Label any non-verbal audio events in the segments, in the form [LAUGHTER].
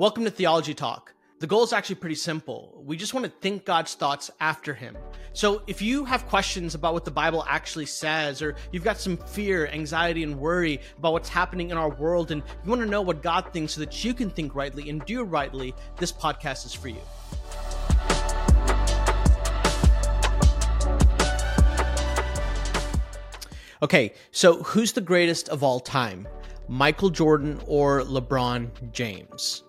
Welcome to Theology Talk. The goal is actually pretty simple. We just want to think God's thoughts after Him. So if you have questions about what the Bible actually says, or you've got some fear, anxiety, and worry about what's happening in our world, and you want to know what God thinks so that you can think rightly and do rightly, this podcast is for you. Okay, so who's the greatest of all time? Michael Jordan or LeBron James?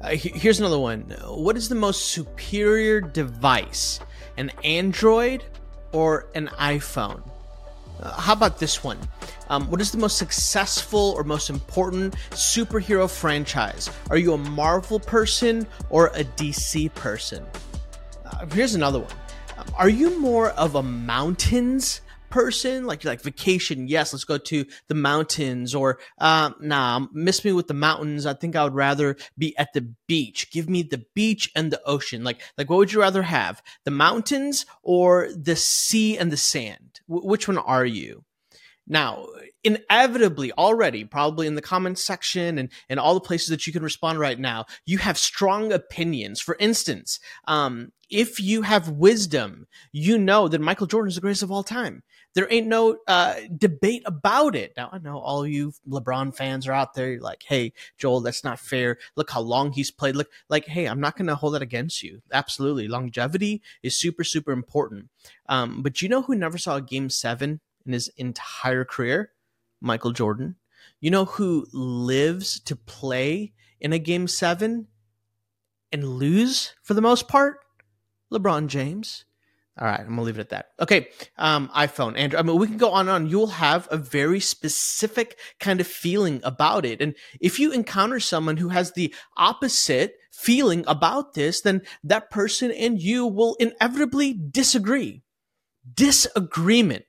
Uh, here's another one. What is the most superior device? An Android or an iPhone? Uh, how about this one? Um, what is the most successful or most important superhero franchise? Are you a Marvel person or a DC person? Uh, here's another one. Um, are you more of a mountains person, like like vacation, yes, let's go to the mountains, or um, nah, miss me with the mountains. I think I would rather be at the beach. Give me the beach and the ocean. Like like what would you rather have, the mountains or the sea and the sand? W- which one are you? Now, inevitably, already, probably in the comments section and, and all the places that you can respond right now, you have strong opinions. For instance, um, if you have wisdom, you know that Michael Jordan is the greatest of all time. There ain't no uh, debate about it. Now, I know all you LeBron fans are out there. You're like, hey, Joel, that's not fair. Look how long he's played. Look, like, hey, I'm not going to hold that against you. Absolutely. Longevity is super, super important. Um, but you know who never saw a game seven in his entire career? Michael Jordan. You know who lives to play in a game seven and lose for the most part? LeBron James. All right, I'm gonna leave it at that. Okay, um, iPhone, Android. I mean, we can go on and on. You'll have a very specific kind of feeling about it, and if you encounter someone who has the opposite feeling about this, then that person and you will inevitably disagree. Disagreement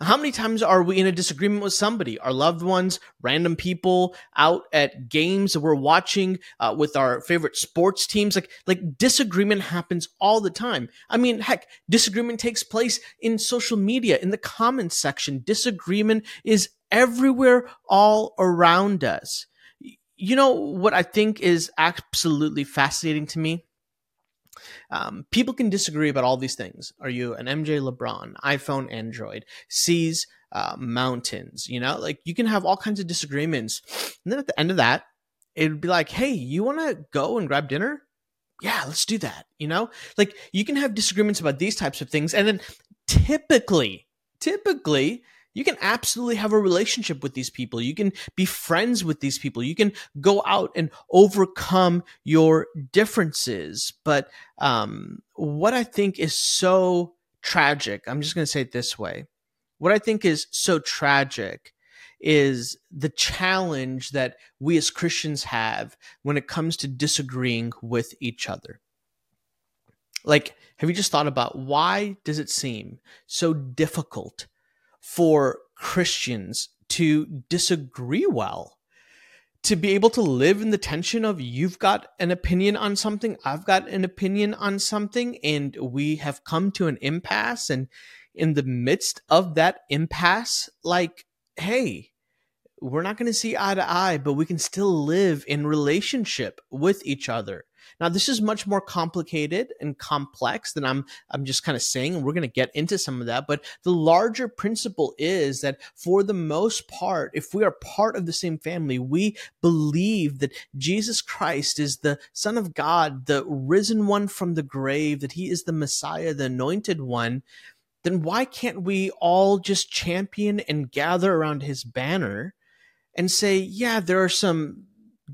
how many times are we in a disagreement with somebody, our loved ones, random people out at games that we're watching uh, with our favorite sports teams? Like, like disagreement happens all the time. I mean, heck, disagreement takes place in social media, in the comments section. Disagreement is everywhere, all around us. You know what I think is absolutely fascinating to me? Um, people can disagree about all these things. Are you an MJ LeBron, iPhone, Android, seas, uh, mountains? You know, like you can have all kinds of disagreements. And then at the end of that, it'd be like, hey, you want to go and grab dinner? Yeah, let's do that. You know, like you can have disagreements about these types of things. And then typically, typically, you can absolutely have a relationship with these people. You can be friends with these people. You can go out and overcome your differences. But um, what I think is so tragic, I'm just going to say it this way. What I think is so tragic is the challenge that we as Christians have when it comes to disagreeing with each other. Like, have you just thought about why does it seem so difficult for Christians to disagree well, to be able to live in the tension of you've got an opinion on something, I've got an opinion on something, and we have come to an impasse. And in the midst of that impasse, like, hey, we're not going to see eye to eye, but we can still live in relationship with each other. Now, this is much more complicated and complex than I'm I'm just kind of saying, and we're going to get into some of that. But the larger principle is that for the most part, if we are part of the same family, we believe that Jesus Christ is the Son of God, the risen one from the grave, that He is the Messiah, the anointed one. Then why can't we all just champion and gather around His banner? and say, yeah, there are some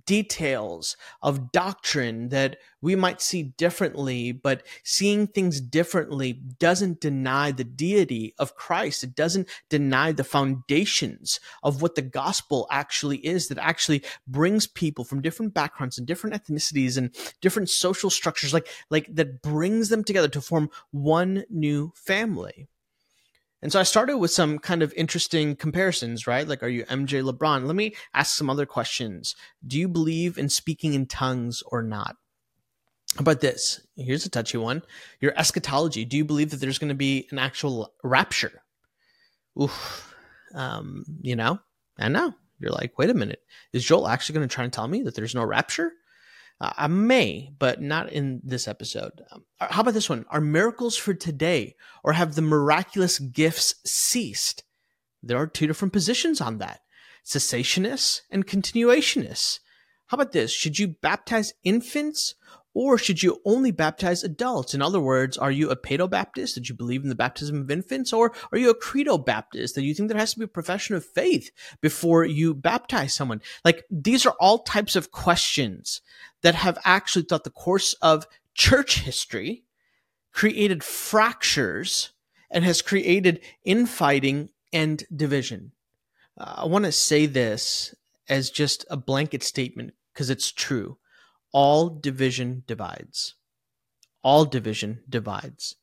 details of doctrine that we might see differently, but seeing things differently doesn't deny the deity of Christ. It doesn't deny the foundations of what the gospel actually is that actually brings people from different backgrounds and different ethnicities and different social structures, like, like that brings them together to form one new family. And so I started with some kind of interesting comparisons, right? Like, are you MJ LeBron? Let me ask some other questions. Do you believe in speaking in tongues or not? How about this? Here's a touchy one. Your eschatology. Do you believe that there's going to be an actual rapture? Oof. Um, you know, I know. You're like, wait a minute. Is Joel actually going to try and tell me that there's no rapture? Uh, I may, but not in this episode. Um, uh, how about this one? Are miracles for today, or have the miraculous gifts ceased? There are two different positions on that cessationists and continuationists. How about this? Should you baptize infants or should you only baptize adults? In other words, are you a Paedo Baptist that you believe in the baptism of infants, or are you a Credo Baptist that you think there has to be a profession of faith before you baptize someone? Like these are all types of questions that have actually throughout the course of church history created fractures and has created infighting and division. Uh, I want to say this as just a blanket statement because it's true all division divides. All division divides.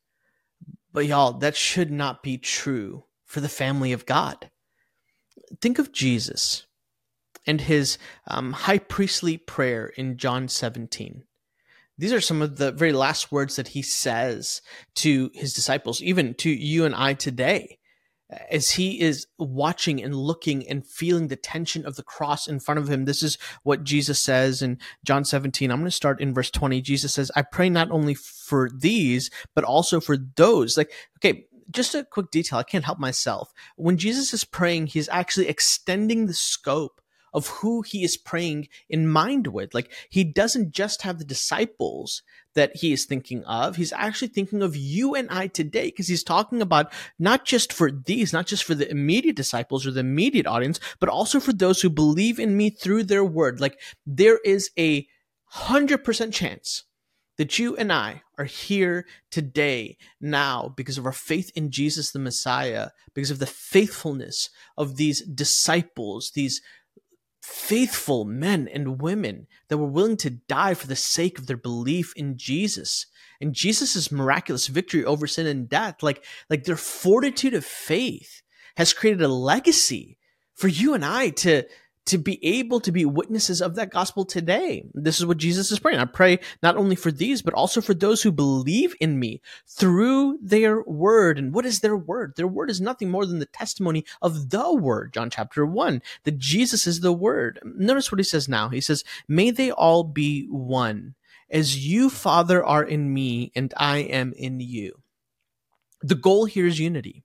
But y'all, that should not be true for the family of God. Think of Jesus and his um, high priestly prayer in John 17. These are some of the very last words that he says to his disciples, even to you and I today as he is watching and looking and feeling the tension of the cross in front of him. This is what Jesus says in John 17. I'm going to start in verse 20. Jesus says, I pray not only for these, but also for those. Like, okay, just a quick detail. I can't help myself. When Jesus is praying, he's actually extending the scope of who he is praying in mind with. Like he doesn't just have the disciples that he is thinking of. He's actually thinking of you and I today because he's talking about not just for these, not just for the immediate disciples or the immediate audience, but also for those who believe in me through their word. Like there is a hundred percent chance that you and I are here today, now, because of our faith in Jesus the Messiah, because of the faithfulness of these disciples, these faithful men and women that were willing to die for the sake of their belief in Jesus and Jesus' miraculous victory over sin and death. Like, like their fortitude of faith has created a legacy for you and I to, to be able to be witnesses of that gospel today. This is what Jesus is praying. I pray not only for these, but also for those who believe in me through their word. And what is their word? Their word is nothing more than the testimony of the word, John chapter one, that Jesus is the word. Notice what he says now. He says, may they all be one as you, Father, are in me and I am in you. The goal here is unity.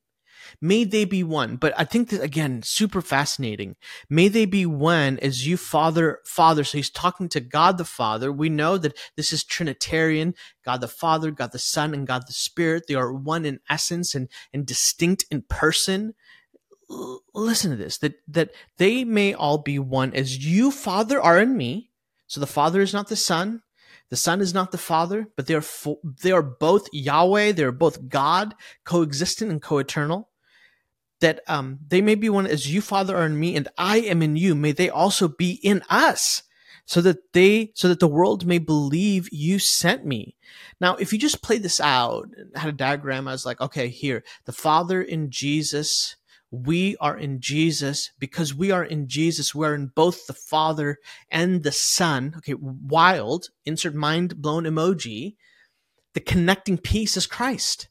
May they be one. But I think again, super fascinating. May they be one as you father, father. So he's talking to God the Father. We know that this is Trinitarian. God the Father, God the Son, and God the Spirit. They are one in essence and, and distinct in person. L- listen to this, that, that they may all be one as you, Father, are in me. So the Father is not the Son. The Son is not the Father, but they are fo- they are both Yahweh. They are both God, coexistent and co-eternal that um, they may be one as you, Father, are in me, and I am in you. May they also be in us, so that they, so that the world may believe you sent me. Now, if you just play this out, had a diagram, I was like, okay, here, the Father in Jesus, we are in Jesus because we are in Jesus. We are in both the Father and the Son. Okay, wild, insert mind blown emoji. The connecting piece is Christ.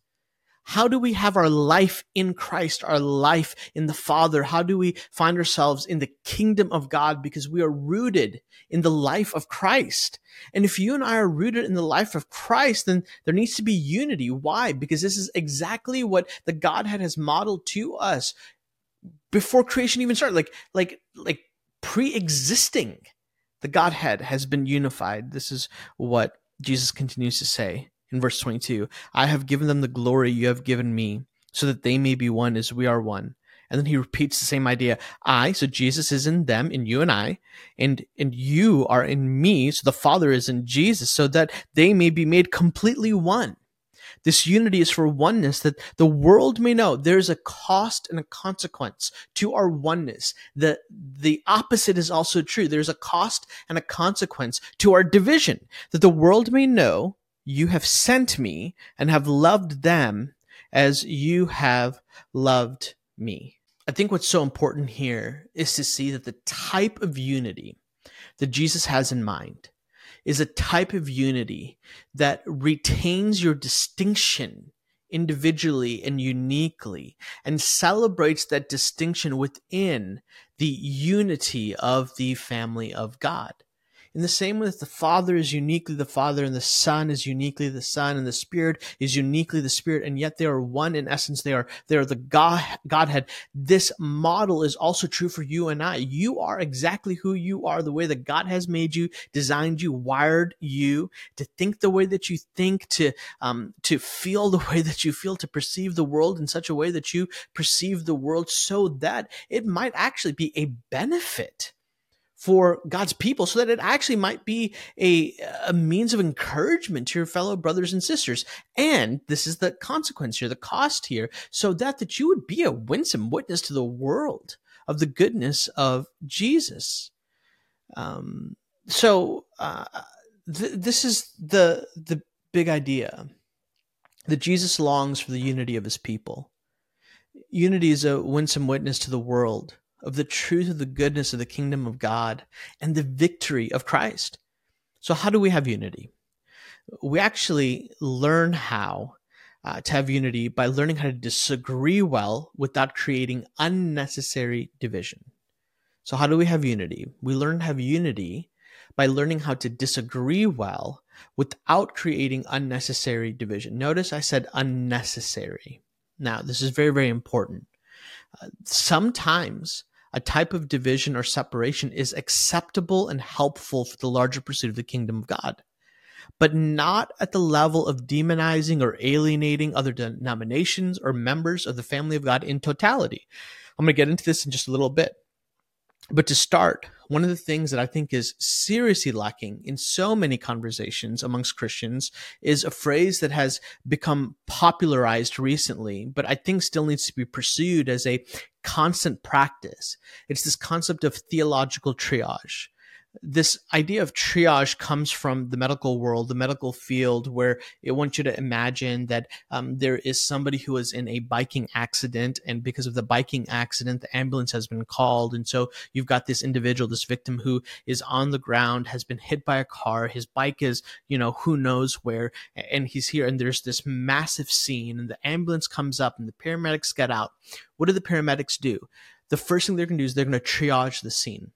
How do we have our life in Christ, our life in the Father? How do we find ourselves in the kingdom of God? Because we are rooted in the life of Christ. And if you and I are rooted in the life of Christ, then there needs to be unity. Why? Because this is exactly what the Godhead has modeled to us before creation even started. Like, like, like pre-existing, the Godhead has been unified. This is what Jesus continues to say in verse 22 I have given them the glory you have given me, so that they may be one as we are one. And then he repeats the same idea. I, so Jesus is in them, in you and I, and and you are in me, so the Father is in Jesus, so that they may be made completely one. This unity is for oneness that the world may know there's a cost and a consequence to our oneness. The, the opposite is also true. There's a cost and a consequence to our division that the world may know you have sent me and have loved them as you have loved me. I think what's so important here is to see that the type of unity that Jesus has in mind is a type of unity that retains your distinction individually and uniquely and celebrates that distinction within the unity of the family of God. In the same way that the Father is uniquely the Father and the Son is uniquely the Son and the Spirit is uniquely the Spirit, and yet they are one in essence. They are, they are the God, Godhead. This model is also true for you and I. You are exactly who you are, the way that God has made you, designed you, wired you to think the way that you think, to, um, to feel the [LAUGHS] way that you feel, to perceive the world in such a way that you perceive the world so that it might actually be a benefit for God's people so that it actually might be a, a means of encouragement to your fellow brothers and sisters. And this is the consequence here, the cost here, so that, that you would be a winsome witness to the world of the goodness of Jesus. Um, so uh, th- this is the the big idea that Jesus longs for the unity of his people. Unity is a winsome witness to the world of the truth of the goodness of the kingdom of God and the victory of Christ. So, how do we have unity? We actually learn how uh, to have unity by learning how to disagree well without creating unnecessary division. So, how do we have unity? We learn to have unity by learning how to disagree well without creating unnecessary division. Notice I said unnecessary. Now, this is very, very important. Uh, sometimes a type of division or separation is acceptable and helpful for the larger pursuit of the kingdom of God, but not at the level of demonizing or alienating other denominations or members of the family of God in totality. I'm going to get into this in just a little bit. But to start, one of the things that I think is seriously lacking in so many conversations amongst Christians is a phrase that has become popularized recently, but I think still needs to be pursued as a constant practice. It's this concept of theological triage this idea of triage comes from the medical world, the medical field, where it wants you to imagine that um, there is somebody who is in a biking accident, and because of the biking accident, the ambulance has been called, and so you've got this individual, this victim, who is on the ground, has been hit by a car, his bike is, you know, who knows where, and he's here, and there's this massive scene, and the ambulance comes up, and the paramedics get out. What do the paramedics do? The first thing they're going to do is they're going to triage the scene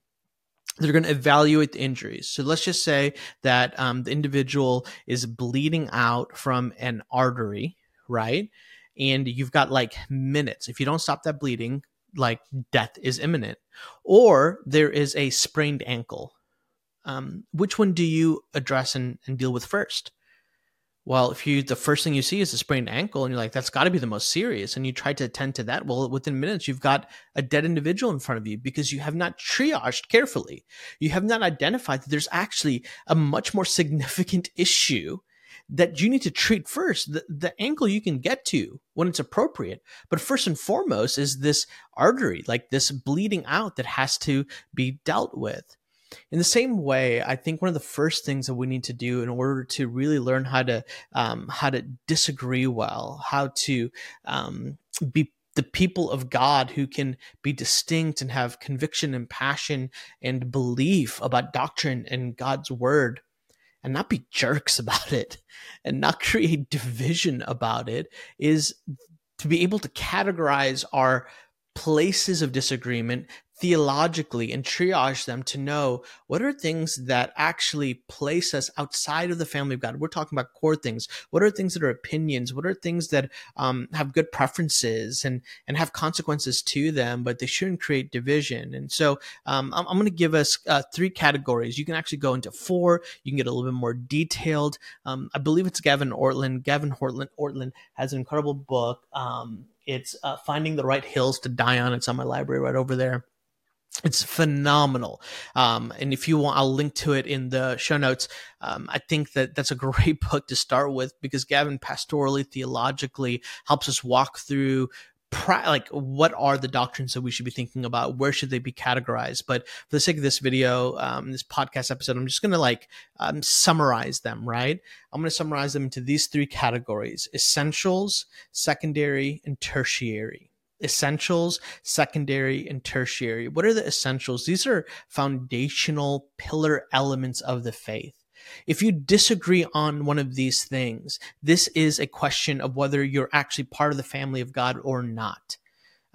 they're going to evaluate the injuries. So let's just say that um, the individual is bleeding out from an artery, right? And you've got like minutes. If you don't stop that bleeding, like death is imminent. Or there is a sprained ankle. Um, which one do you address and, and deal with first? Well, if you the first thing you see is a sprained ankle, and you're like, that's got to be the most serious, and you try to attend to that, well, within minutes you've got a dead individual in front of you because you have not triaged carefully. You have not identified that there's actually a much more significant [LAUGHS] issue that you need to treat first. The, the ankle you can get to when it's appropriate, but first and foremost is this artery, like this bleeding out that has to be dealt with. In the same way, I think one of the first things that we need to do in order to really learn how to um, how to disagree well, how to um, be the people of God who can be distinct and have conviction and passion and belief about doctrine and God's word and not be jerks [LAUGHS] about it and not create division about it is to be able to categorize our places of disagreement theologically and triage them to know what are things that actually place us outside of the family of God. We're talking about core things. What are things that are opinions? What are things that um, have good preferences and and have consequences to them, but they shouldn't create division? And so um, I'm, I'm going to give us uh, three categories. You can actually go into four. You can get a little bit more detailed. Um, I believe it's Gavin Ortlund. Gavin Ortlund Ortlund has an incredible book. Um, it's uh, Finding the Right Hills to Die on. It's on my library right over there. It's phenomenal. Um, and if you want, I'll link to it in the show notes. Um, I think that that's a [LAUGHS] great book to start with because Gavin pastorally, theologically helps us walk through like what are the doctrines that we should be thinking about where should they be categorized but for the sake of this video um, this podcast episode i'm just going to like um, summarize them right i'm going to summarize them into these three categories essentials secondary and tertiary essentials, secondary, and tertiary. What are the essentials? These are foundational pillar elements of the faith. If you disagree on one of these things, this is a question of whether you're actually part of the family of God or not.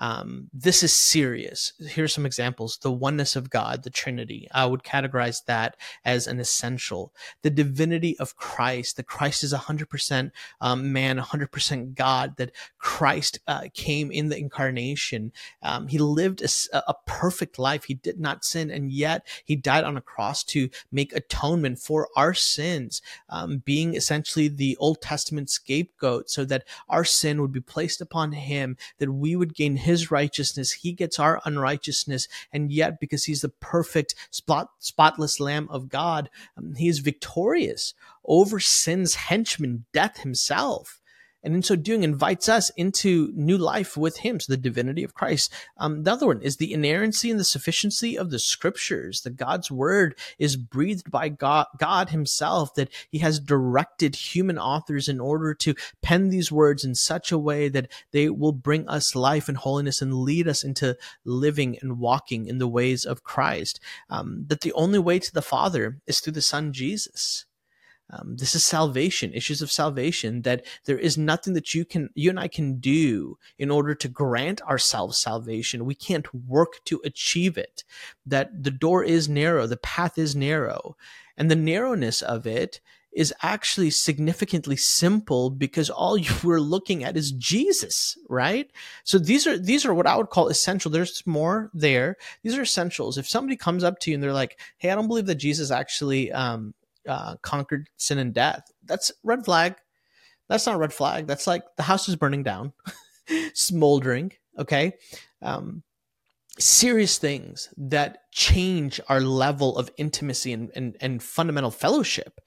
Um, this is serious. Here's some examples. The oneness of God, the Trinity. I would categorize that as an essential. The divinity of Christ, that Christ is 100% um, man, 100% God, that Christ uh, came in the incarnation. Um, he lived a, a perfect life. He did not sin, and yet he died on a cross to make atonement for our sins, um, being essentially the Old Testament scapegoat so that our sin would be placed upon him, that we would gain his righteousness. He gets our unrighteousness. And yet, because he's the perfect, spot, spotless Lamb of God, um, he is victorious over sin's henchman, death himself and in so doing invites us into new life with him so the divinity of christ. Um, the other one is the inerrancy and the sufficiency of the scriptures that god's word is breathed by god, god himself that he has directed human authors in order to pen these words in such a way that they will bring us life and holiness and lead us into living and walking in the ways of christ. Um, that the only way to the father is through the son jesus um, this is salvation, issues of salvation, that there is nothing that you can, you and I can do in order to grant ourselves salvation. We can't work to achieve it. That the door is narrow, the path is narrow. And the narrowness of it is actually significantly simple because all [LAUGHS] you were looking at is Jesus, right? So these are these are what I would call essential. There's more there. These are essentials. If somebody comes up to you and they're like, "Hey, I don't believe that Jesus actually um, uh, conquered sin and death. That's red flag. That's not red flag. That's like the house is burning down, [LAUGHS] smoldering. Okay. Um, serious things that change our level of intimacy and, and, and fundamental fellowship.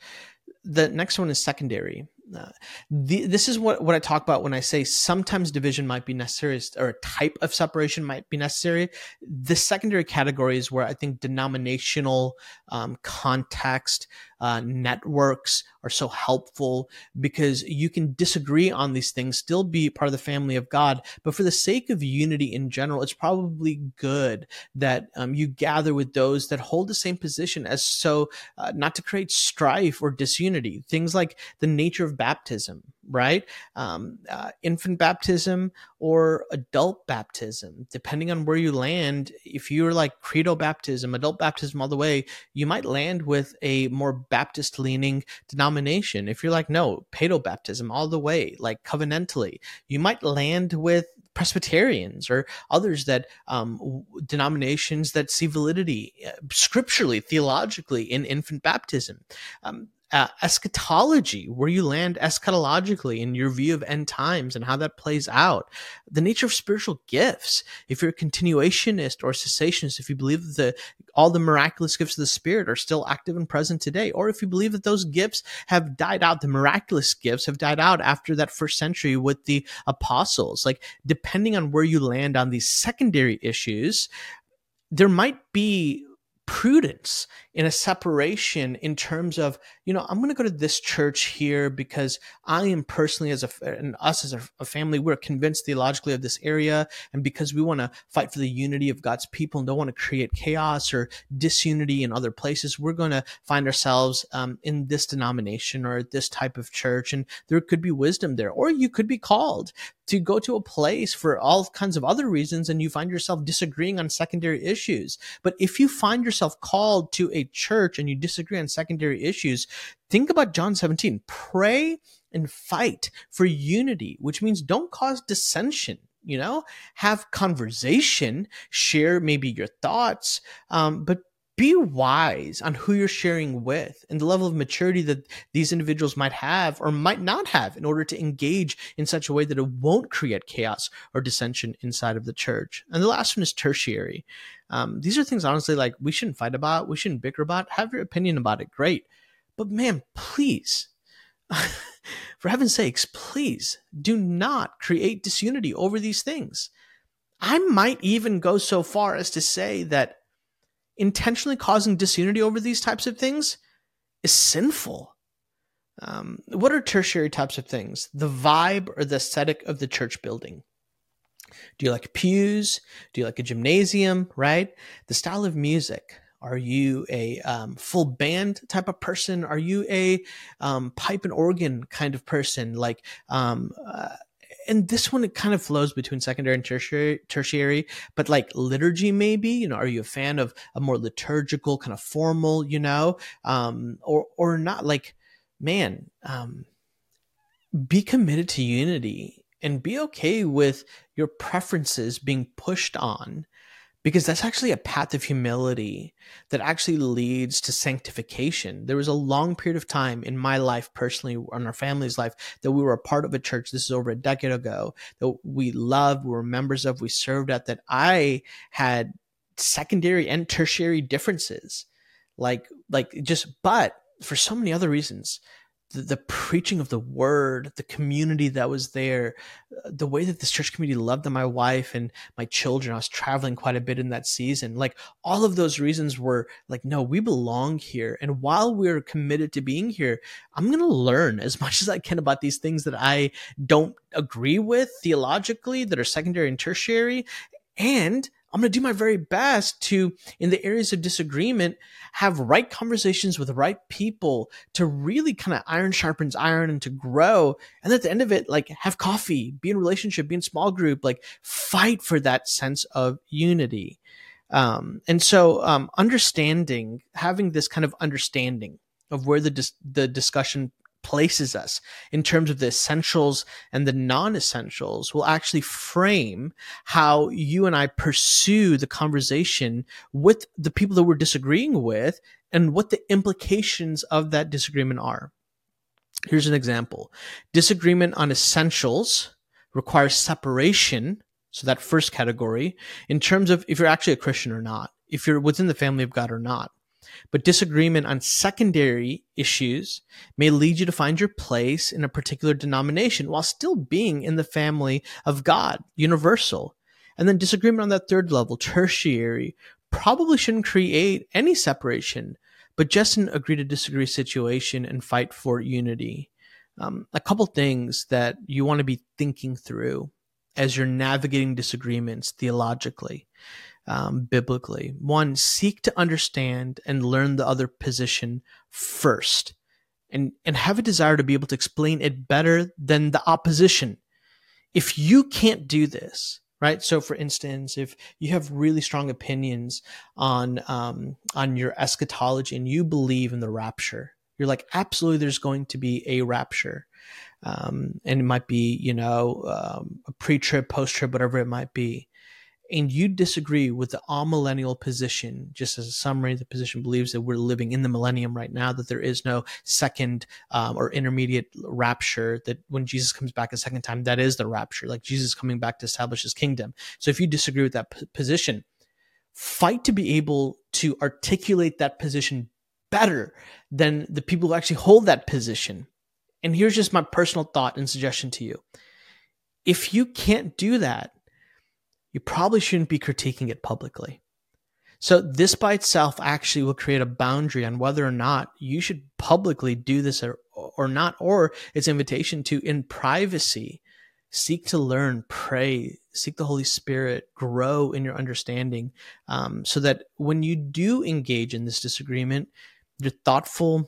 The next one is secondary. Uh, the, this is what, what I talk about when I say sometimes division might be necessary or a type of separation might be necessary. The secondary category is where I think denominational um, context, uh, networks are so helpful because you can disagree on these things, still be part of the family of God. But for the sake of unity in general, it's probably good that um, you gather with those that hold the same position as so uh, not to create strife or disunity. Things like the nature of baptism, right? Um, uh, infant baptism or adult baptism, depending on where you land. If you're like credo baptism, adult baptism all the way, you might land with a more Baptist leaning denomination. If you're like, no, paedo baptism all the way, like covenantally, you might land with Presbyterians or others that um, denominations that see validity uh, scripturally, theologically in infant baptism. Um, uh, eschatology, where you land eschatologically in your view of end times and how that plays out. The nature of spiritual gifts. If you're a continuationist or cessationist, if you believe that the, all the miraculous gifts of the Spirit are still active and present today, or if you believe that those gifts have died out, the miraculous gifts have died out after that first century with the apostles. Like, depending on where you land on these secondary issues, there might be prudence in a separation in terms of you know i'm going to go to this church here because i am personally as a and us as a, a family we're convinced theologically of this area. And because we want to fight for the unity of god's people and don't want to create chaos or disunity in other places we're going to find ourselves um, in this denomination or this type of church. And there could be wisdom there. Or you could be called to go to a place for all kinds of other reasons and you find yourself disagreeing on secondary issues. But if you find yourself called to a church and you disagree on secondary issues, think about John 17. Pray and fight for unity, which means don't cause dissension you know have conversation share maybe your thoughts um, but be wise on who you're sharing with and the level of maturity that these individuals might have or might not have in order to engage in such a way that it won't create chaos or dissension inside of the church. And the last one is tertiary. Um, these are things, honestly, like we shouldn't fight about, we shouldn't bicker about. Have your opinion about it, great. But man, please, [LAUGHS] for heaven's sakes, please do not create disunity over these things. I might even go so far as to say that intentionally causing disunity over these types of things is sinful. Um, what are tertiary types of things? The vibe or the aesthetic of the church building. Do you like pews? Do you like a gymnasium? Right? The style of music. Are you a um, full band type of person? Are you a um, pipe and organ kind of person? Like um, uh, and this one it kind of flows between secondary and tertiary tertiary but like liturgy maybe you know are you a fan of a more liturgical kind of formal you know? Um or or not like man um be committed to unity and be okay with your preferences being pushed on because that's actually a path of humility that actually leads to sanctification. There was a long period of time in my life personally, in our family's life, that we were a part of a church. This is over a decade ago that we loved, we were members of, we served at, that I had secondary and tertiary differences. Like, like just, but for so many other reasons, the, the, preaching of the word, the community that was there, uh, the way that this church community loved my wife and my children. I was traveling quite a bit in that season. Like all of those reasons were like, no, we belong here. And while we're committed to being here, I'm going to learn as [LAUGHS] much as I can about these things that I don't agree with theologically that are secondary and tertiary. And I'm going to do my very best to, in the areas of disagreement, have right conversations with right people to really kind of iron sharpens iron and to grow. And at the end of it, like have coffee, be in relationship, be in small group, like fight for that sense of unity. Um, and so, um, understanding, having this kind of understanding of where the dis- the discussion places us in terms of the essentials and the non-essentials will actually frame how you and I pursue the conversation with the people that we're disagreeing with and what the implications of that disagreement are. Here's an example. Disagreement on essentials requires separation. So that first category in terms of if you're actually a Christian or not, if you're within the family of God or not but disagreement on secondary issues may lead you to find your place in a particular denomination while still being in the family of God, universal. And then disagreement on that third level, tertiary, probably shouldn't create any separation, but just an agree to disagree situation and fight for unity. Um, a couple things that you want to be thinking through as you're navigating disagreements theologically um, biblically. One, seek to understand and learn the other position first, and and have a desire to be able to explain it better than the opposition. If you can't do this, right? So, for instance, if you have really strong opinions on um, on your eschatology and you believe in the rapture, you're like, absolutely, there's going to be a rapture. Um, and it might be, you know, um, a pre trib, post trib, whatever it might be and you disagree with the amillennial position, just as a summary, the position believes that we're living in the millennium right now, that there is no second um, or intermediate rapture, that when Jesus comes back a second time, that is the rapture, like Jesus coming back to establish his kingdom. So if you disagree with that p- position, fight to be able to articulate that position better than the people who actually hold that position. And here's just my personal thought and suggestion to you. If you can't do that, you probably shouldn't be critiquing it publicly. So this by itself actually will create a boundary on whether or not you should publicly do this or, or not, or it's invitation to in privacy, seek to learn, pray, seek the Holy Spirit, grow in your understanding, um, so that when you do engage in this disagreement, you're thoughtful,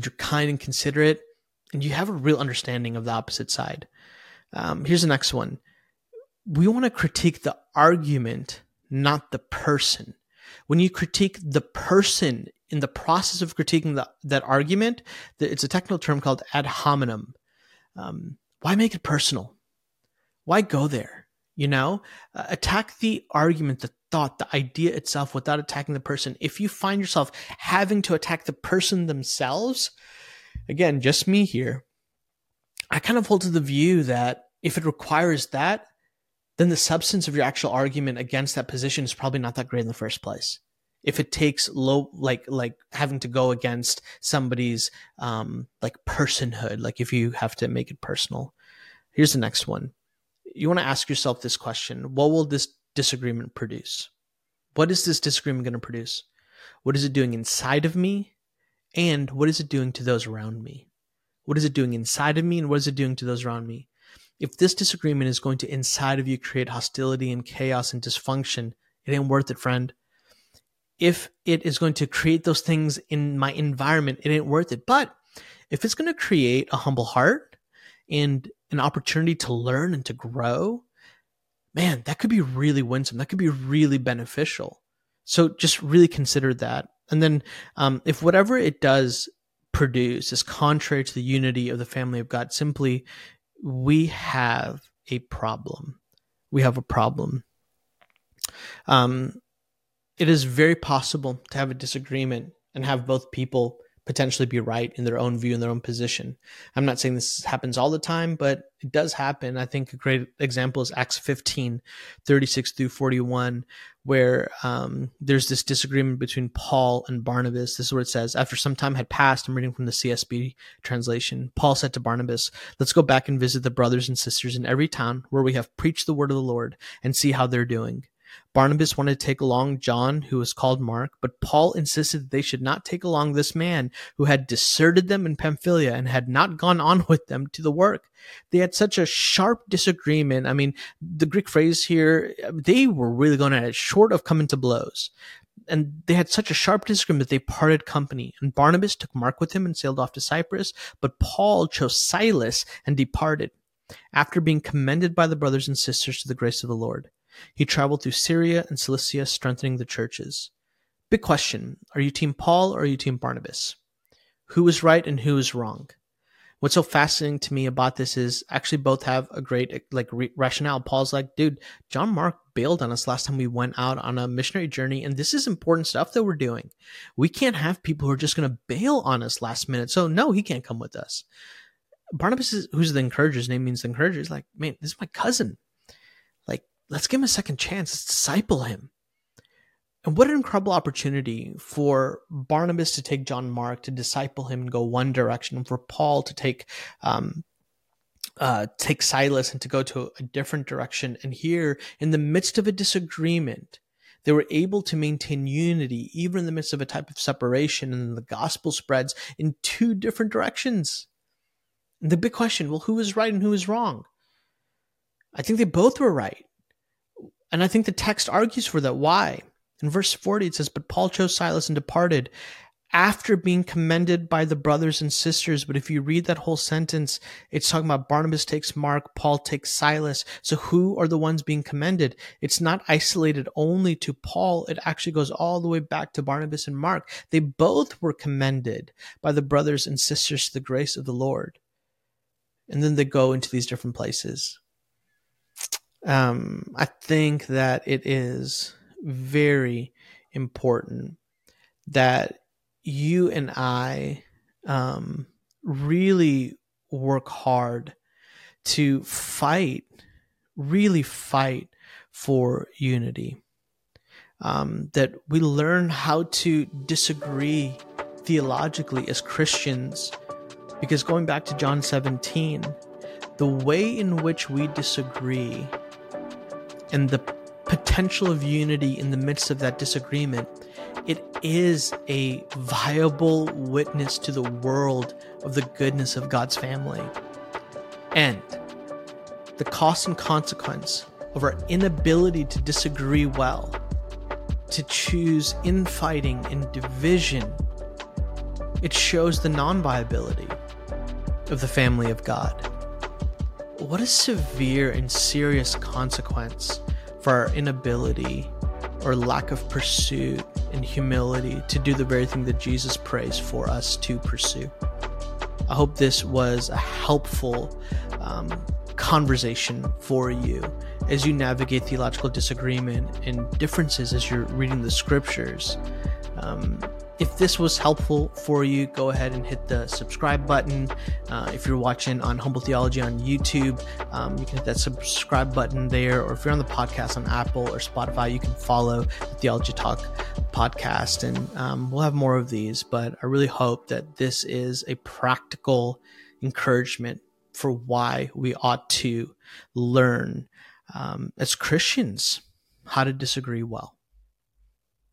you're kind and considerate, and you have a real understanding of the opposite side. Um, here's the next one we want to critique the argument, not the person. When you critique the person in the process of critiquing the, that argument, it's a technical term called ad hominem. Um, why make it personal? Why go there? You know, uh, attack the argument, the thought, the idea itself without attacking the person. If you find yourself having to attack the person themselves, again, just me here, I kind of hold to the view that if it requires that, then the substance of your actual argument against that position is probably not that great in the first place. If it takes low, like like having to go against somebody's um, like personhood, like if you have to make it personal. Here's the next one. You want to ask yourself this question: What will this disagreement produce? What is this disagreement going to produce? What is it doing inside of me? And what is it doing to those around me? What is it doing inside of me? And what is it doing to those around me? If this disagreement is going to inside of you create hostility and chaos and dysfunction, it ain't worth it, friend. If it is going to create those things in my environment, it ain't worth it. But if it's going to create a humble heart and an opportunity to learn and to grow, man, that could be really winsome. That could be really beneficial. So just really consider that. And then um, if whatever it does produce is contrary to the unity of the family of God, simply we have a problem. We have a problem. Um, it is very possible to have a disagreement and have both people potentially be right in their own view in their own position. I'm not saying this happens all the time, but it does happen. I think a great example is Acts 15, 36 through 41, where um, there's this disagreement between Paul and Barnabas. This is what it says, After some time had passed, I'm reading from the CSB translation, Paul said to Barnabas, Let's go back and visit the brothers and sisters in every town where we have preached the word of the Lord and see how they're doing. Barnabas wanted to take along John, who was called Mark, but Paul insisted that they should not take along this man who had deserted them in Pamphylia and had not gone on [LAUGHS] with them to the work. They had such a sharp disagreement. I mean, the Greek phrase here, they were really going at it, short of coming to blows. And they had such a sharp disagreement that they parted company. And Barnabas took Mark with him and sailed off to Cyprus, but Paul chose Silas and departed, after being commended by the brothers and sisters to the grace of the Lord. He traveled through Syria and Cilicia, strengthening the churches. Big question Are you Team Paul or are you Team Barnabas? Who is right and who is wrong? What's so fascinating to me about this is actually both have a great like re- rationale. Paul's like, dude, John Mark bailed on us last time we went out on a missionary journey, and this is important stuff that we're doing. We can't have people who are just going to bail on us last minute. So no, he can't come with us. Barnabas, is, who's the encourager, his name means the encourager, is like, man, this is my cousin let's give him a second chance. Let's disciple him. And what an incredible opportunity for Barnabas to take John Mark to disciple him and go one direction, and for Paul to take um, uh, take Silas and to go to a different direction. And here, in the midst of a disagreement, they were able to maintain unity even in the midst of a type of separation, and the gospel spreads in two different directions. And the big question: Well, who is right and who is wrong? I think they both were right. And I think the text argues for that. Why? In verse 40, it says, But Paul chose Silas and departed after being commended by the brothers and sisters. But if you read that whole sentence, it's talking about Barnabas takes Mark, Paul takes Silas. So who are the ones being commended? It's not isolated only to Paul. It actually goes all the way back to Barnabas and Mark. They both were commended by the brothers and sisters to the grace of the Lord. And then they go into these different places um, I think that it is very important that you and I um, really work hard to fight, really fight for unity. Um, that we learn how to disagree theologically as Christians. Because going back to John 17, the way in which we disagree and the potential of unity in the midst of that disagreement, it is a viable witness to the world of the goodness of God's family. And the cost and consequence of our inability to disagree well, to choose infighting and division, it shows the non viability of the family of God what a severe and serious consequence for our inability or lack of pursuit and humility to do the very thing that Jesus prays for us to pursue. I hope this was a helpful um, conversation for you as you navigate theological disagreement and differences as you're reading the scriptures. Um, if this was helpful for you, go ahead and hit the subscribe button. Uh, if you're watching on Humble Theology on YouTube, um, you can hit that subscribe button there. Or if you're on the podcast on Apple or Spotify, you can follow the Theology Talk podcast. And um, we'll have more of these. But I really hope that this is a practical encouragement for why we ought to learn um, as Christians how to disagree well.